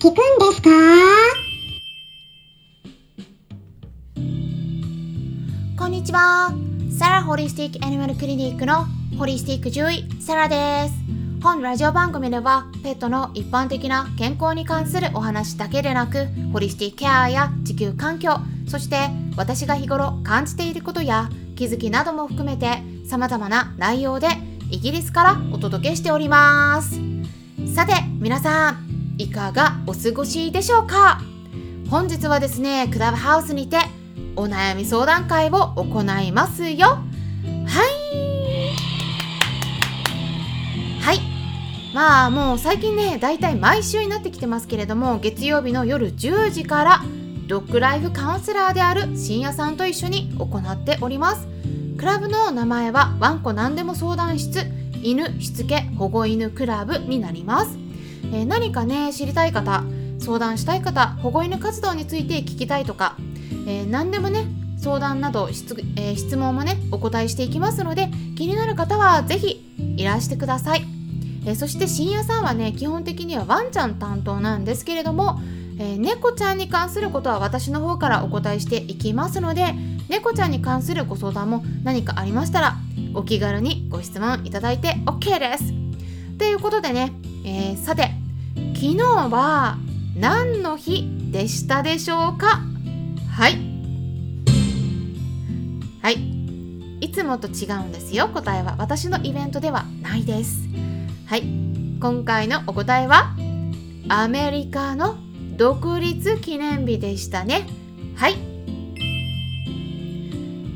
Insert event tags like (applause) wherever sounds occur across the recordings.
聞くんですか？こんにちは。サラホリスティックアニマルクリニックのホリスティック獣医、サラです。本ラジオ番組では、ペットの一般的な健康に関するお話だけでなく、ホリスティックケアや地球環境、そして私が日頃感じていることや気づきなども含めて、様々な内容でイギリスからお届けしております。さて、皆さん、いかがお過ごしでしょうか？本日はですね、クラブハウスにてお悩み相談会を行いますよ。はい。はい。まあもう最近ね、だいたい毎週になってきてますけれども、月曜日の夜10時からドッグライフカウンセラーである深夜さんと一緒に行っております。クラブの名前はワンコ何でも相談室犬しつけ保護犬クラブになります。え何かね、知りたい方、相談したい方、保護犬活動について聞きたいとか、え何でもね相談など質,、え質問もねお答えしていきますので気になる方はぜひいらしてください、えそして深夜さんはね基本的にはワンちゃん担当なんですけれども、え猫ちゃんに関することは私の方からお答えしていきますので猫ちゃんに関するご相談も何かありましたらお気軽にご質問いただいて OK です。ということでね、えーさて昨日は何の日でしたでしょうか？はい。はい。いつもと違うんですよ答えは。私のイベントではないです。はい。今回のお答えはアメリカの独立記念日でしたね。はい。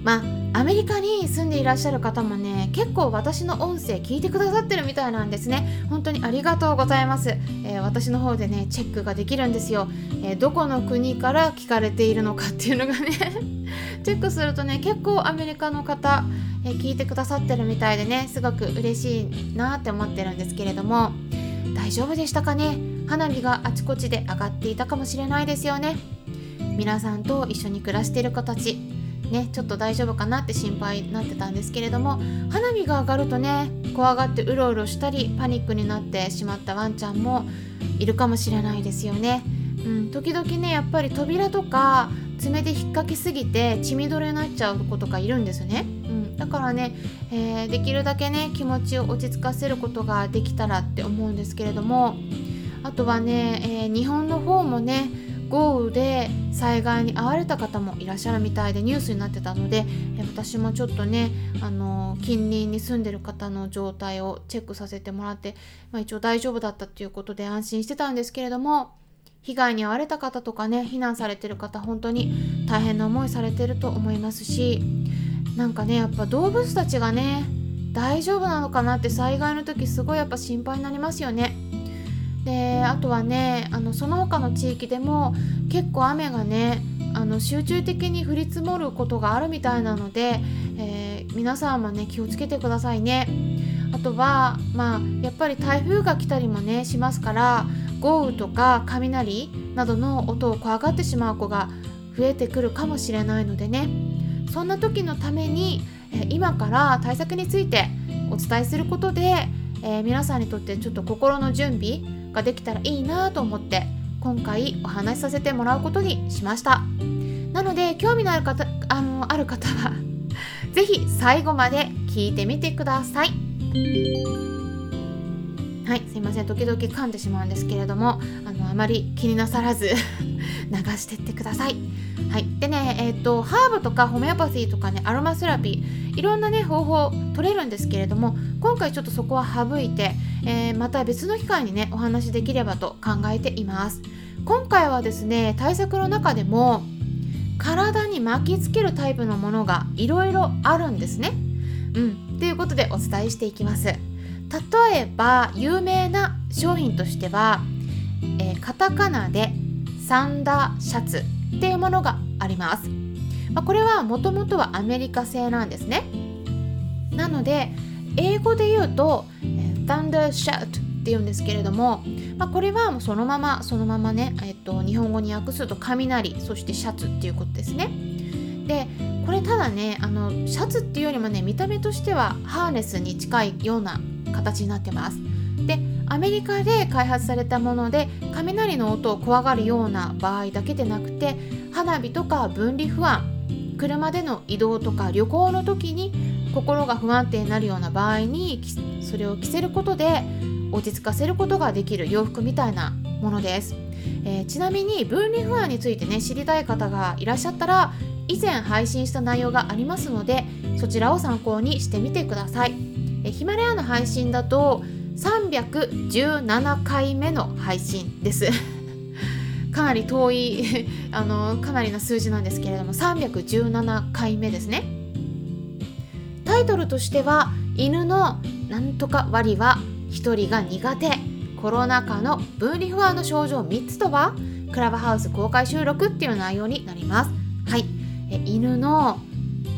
まあアメリカに住んでいらっしゃる方もね結構私の音声聞いてくださってるみたいなんですね。本当にありがとうございます、えー私の方でねチェックができるんですよ、えーどこの国から聞かれているのかっていうのがね。(laughs) チェックするとね結構アメリカの方、えー聞いてくださってるみたいでねすごく嬉しいなって思ってるんですけれども。大丈夫でしたかね？花火があちこちで上がっていたかもしれないですよね。皆さんと一緒に暮らしている子たち。ねちょっと大丈夫かなって心配になってたんですけれども花火が上がるとね怖がってうろうろしたりパニックになってしまったワンちゃんもいるかもしれないですよね。うん、時々ねやっぱり扉とか爪で引っ掛けすぎて血みどれになっちゃう子とかいるんですね。うん、だからね、えーできるだけね気持ちを落ち着かせることができたらって思うんですけれどもあとはね、えー日本の方もね豪雨で災害に遭われた方もいらっしゃるみたいでニュースになってたので私もちょっとねあの近隣に住んでる方の状態をチェックさせてもらって、まあ、一応大丈夫だったっていうことで安心してたんですけれども被害に遭われた方とかね避難されてる方本当に大変な思いされてると思いますしなんかねやっぱ動物たちがね大丈夫なのかなって災害の時すごいやっぱ心配になりますよね。であとはねあのその他の地域でも結構雨がねあの集中的に降り積もることがあるみたいなので、えー皆さんもね気をつけてくださいね。あとはまあやっぱり台風が来たりもねしますから豪雨とか雷などの音を怖がってしまう子が増えてくるかもしれないのでねそんな時のために、今から対策についてお伝えすることで、えー皆さんにとってちょっと心の準備ができたらいいなと思って今回お話しさせてもらうことにしました。なので興味のある方あのある方は (laughs) ぜひ最後まで聞いてみてください。はいすいません。時々噛んでしまうんですけれどもあのあまり気になさらず (laughs) 流してってください。はい。でねえっ、とハーブとかホメオパシーとかねアロマセラピーいろんなね方法取れるんですけれども今回ちょっとそこは省いて、えーまた別の機会にねお話しできればと考えています。今回はですね対策の中でも体に巻きつけるタイプのものがいろいろあるんですね。うん。ということでお伝えしていきます。例えば有名な商品としては、えーカタカナでサンダーシャツっていうものがあります、まあ、これはもともとはアメリカ製なんですね。なので英語で言うと、Thunder Shirt って言うんですけれども、まあ、これはもうそのままそのままね、えっと日本語に訳すると雷そしてシャツっていうことですね。でこれただねあのシャツっていうよりもね見た目としてはハーネスに近いような形になってます。でアメリカで開発されたもので雷の音を怖がるような場合だけでなくて花火とか分離不安車での移動とか旅行の時に心が不安定になるような場合にそれを着せることで落ち着かせることができる洋服みたいなものです、えー、ちなみに分離不安についてね知りたい方がいらっしゃったら以前配信した内容がありますのでそちらを参考にしてみてください、えヒマラヤの配信だと317回目の配信です。かなり遠い (laughs) あのかなりの数字なんですけれども317回目ですね。タイトルとしては犬のなんとか割は1人が苦手。コロナ禍の分離不安の症状3つとはクラブハウス公開収録っていう内容になります。はい。え犬の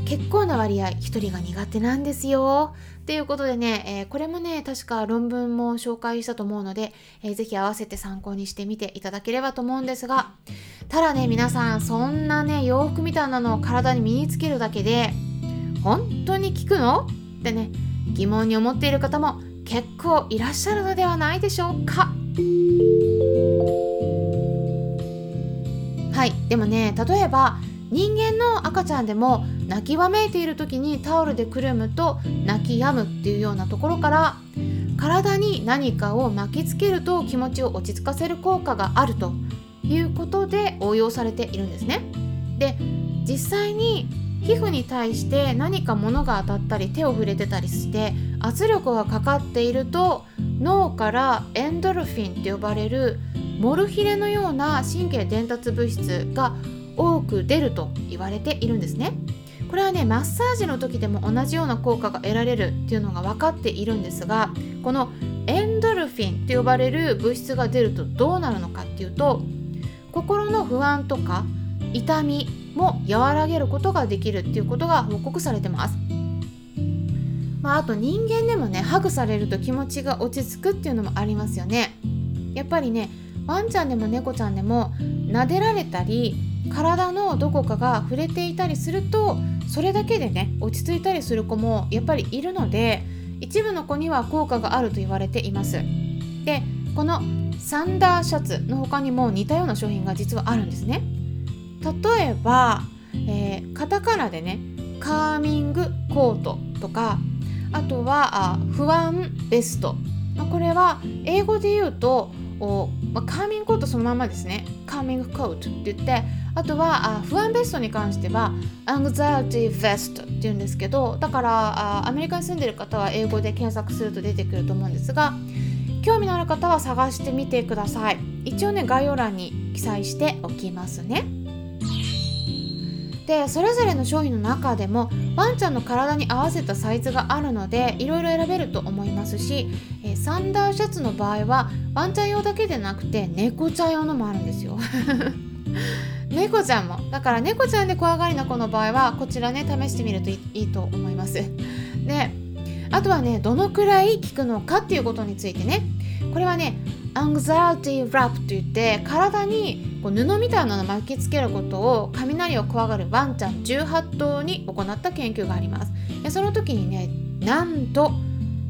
結構な割合1人が苦手なんですよ。っていうことでね、えー、これもね、確か論文も紹介したと思うので、えー、ぜひ合わせて参考にしてみていただければと思うんですが、ただね、皆さん、そんなね、洋服みたいなのを体に身につけるだけで、本当に効くの？ってね、疑問に思っている方も結構いらっしゃるのではないでしょうか。はい、でもね、例えば、人間の赤ちゃんでも泣きわめいている時にタオルでくるむと泣き止むっていうようなところから体に何かを巻きつけると気持ちを落ち着かせる効果があるということで応用されているんですね。で実際に皮膚に対して何か物が当たったり手を触れてたりして圧力がかかっていると脳からエンドルフィンって呼ばれるモルヒネのような神経伝達物質が多く出ると言われているんですね。これはねマッサージの時でも同じような効果が得られるっていうのが分かっているんですがこのエンドルフィンと呼ばれる物質が出るとどうなるのかっていうと心の不安とか痛みも和らげることができるっていうことが報告されてます。まあ、あと人間でもねハグされると気持ちが落ち着くっていうのもありますよね。やっぱりねワンちゃんでも猫ちゃんでも撫でられたり体のどこかが触れていたりするとそれだけでね落ち着いたりする子もやっぱりいるので一部の子には効果があると言われています。でこのサンダーシャツの他にも似たような商品が実はあるんですね。例えば、えー、カタカナでねカーミングコートとかあとはあ不安ベスト。まあこれは英語で言うとお、まあ、カーミングコートそのままですね。カーミングコートって言ってあとはあ不安ベストに関しては Anxiety Vest って言うんですけどだからあアメリカに住んでる方は英語で検索すると出てくると思うんですが興味のある方は探してみてください。一応ね概要欄に記載しておきますね。でそれぞれの商品の中でもワンちゃんの体に合わせたサイズがあるのでいろいろ選べると思いますし、えサンダーシャツの場合はワンちゃん用だけでなくて猫ちゃん用のもあるんですよ。猫ちゃんも。だから猫ちゃんで怖がりな子の場合はこちらね試してみるといいと思います。であとはねどのくらい効くのかっていうことについてね。これはねアングザ t ティーラップといって体にこう布みたいなのを巻きつけることを雷を怖がるワンちゃん18頭に行った研究があります。でその時にねなんと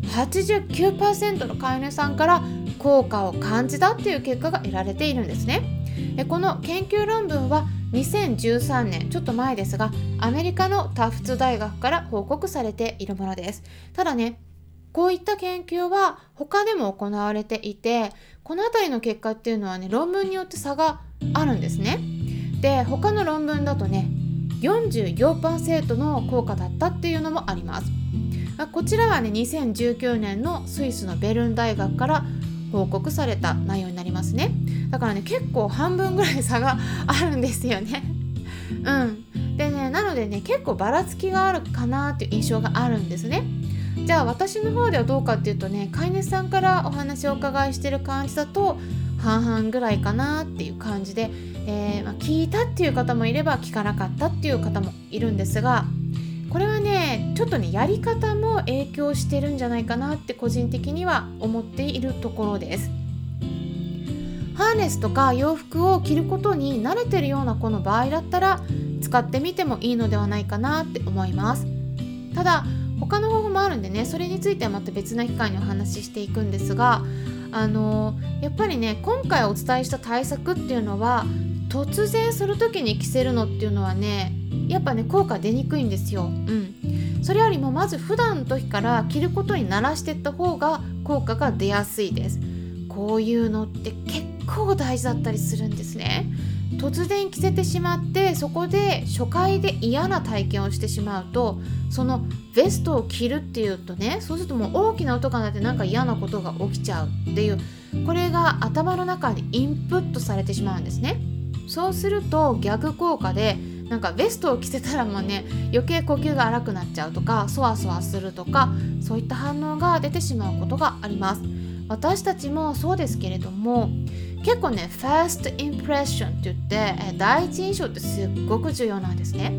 89%の飼い主さんから効果を感じたっていう結果が得られているんですね。この研究論文は2013年ちょっと前ですがアメリカのタフツ大学から報告されているものです。ただねこういった研究は他でも行われていてこの辺りの結果っていうのはね論文によって差があるんですね。で他の論文だとね44%の効果だったっていうのもあります。こちらはね2019年のスイスのベルン大学から報告された内容になりますね。だからね結構半分ぐらい差があるんですよね。(laughs) うん。でねなのでね結構ばらつきがあるかなっていう印象があるんですね。じゃあ私の方ではどうかっていうとね飼い主さんからお話をお伺いしてる感じだと半々ぐらいかなっていう感じで、えー、まあ、聞いたっていう方もいれば聞かなかったっていう方もいるんですがこれはねちょっとねやり方も影響してるんじゃないかなって個人的には思っているところです。ハーネスとか洋服を着ることに慣れてるような子の場合だったら使ってみてもいいのではないかなって思いますただ他の方法もあるんでねそれについてはまた別の機会にお話ししていくんですがあのやっぱりね今回お伝えした対策っていうのは突然する時に着せるのっていうのはねやっぱね効果出にくいんですよ。うん、それよりもまず普段の時から着ることに慣らしていった方が効果が出やすいです。こういうのって結構大事だったりするんですね。突然着せてしまってそこで初回で嫌な体験をしてしまうとそのベストを着るっていうとねそうするともう大きな音が鳴ってなんか嫌なことが起きちゃうっていうこれが頭の中にインプットされてしまうんですねそうすると逆効果でなんかベストを着せたらもうね余計呼吸が荒くなっちゃうとかそわそわするとかそういった反応が出てしまうことがあります私たちもそうですけれども結構ね First Impression って言って第一印象ってすっごく重要なんですね。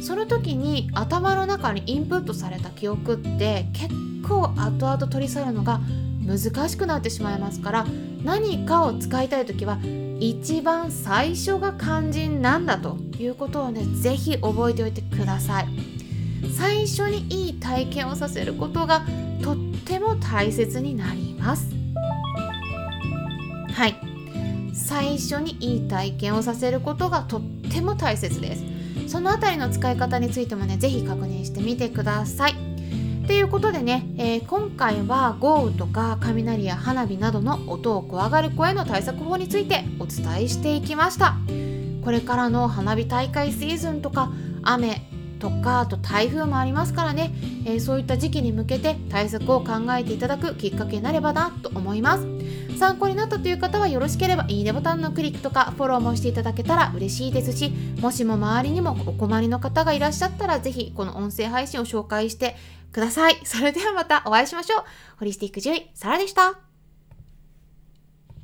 その時に頭の中にインプットされた記憶って結構後々取り去るのが難しくなってしまいますから何かを使いたい時は一番最初が肝心なんだということをね是非覚えておいてください。最初にいい体験をさせることがとっても大切になります。最初にいい体験をさせることがとっても大切です。そのあたりの使い方についてもね是非確認してみてください。ということでね、えー、今回は豪雨とか雷や花火などの音を怖がる声の対策法についてお伝えしていきました。これからの花火大会シーズンとか雨とかあと台風もありますからね、えー、そういった時期に向けて対策を考えていただくきっかけになればなと思います。参考になったという方はよろしければいいねボタンのクリックとかフォローもしていただけたら嬉しいですしもしも周りにもお困りの方がいらっしゃったらぜひこの音声配信を紹介してください。それではまたお会いしましょう。ホリスティック獣医サラでした。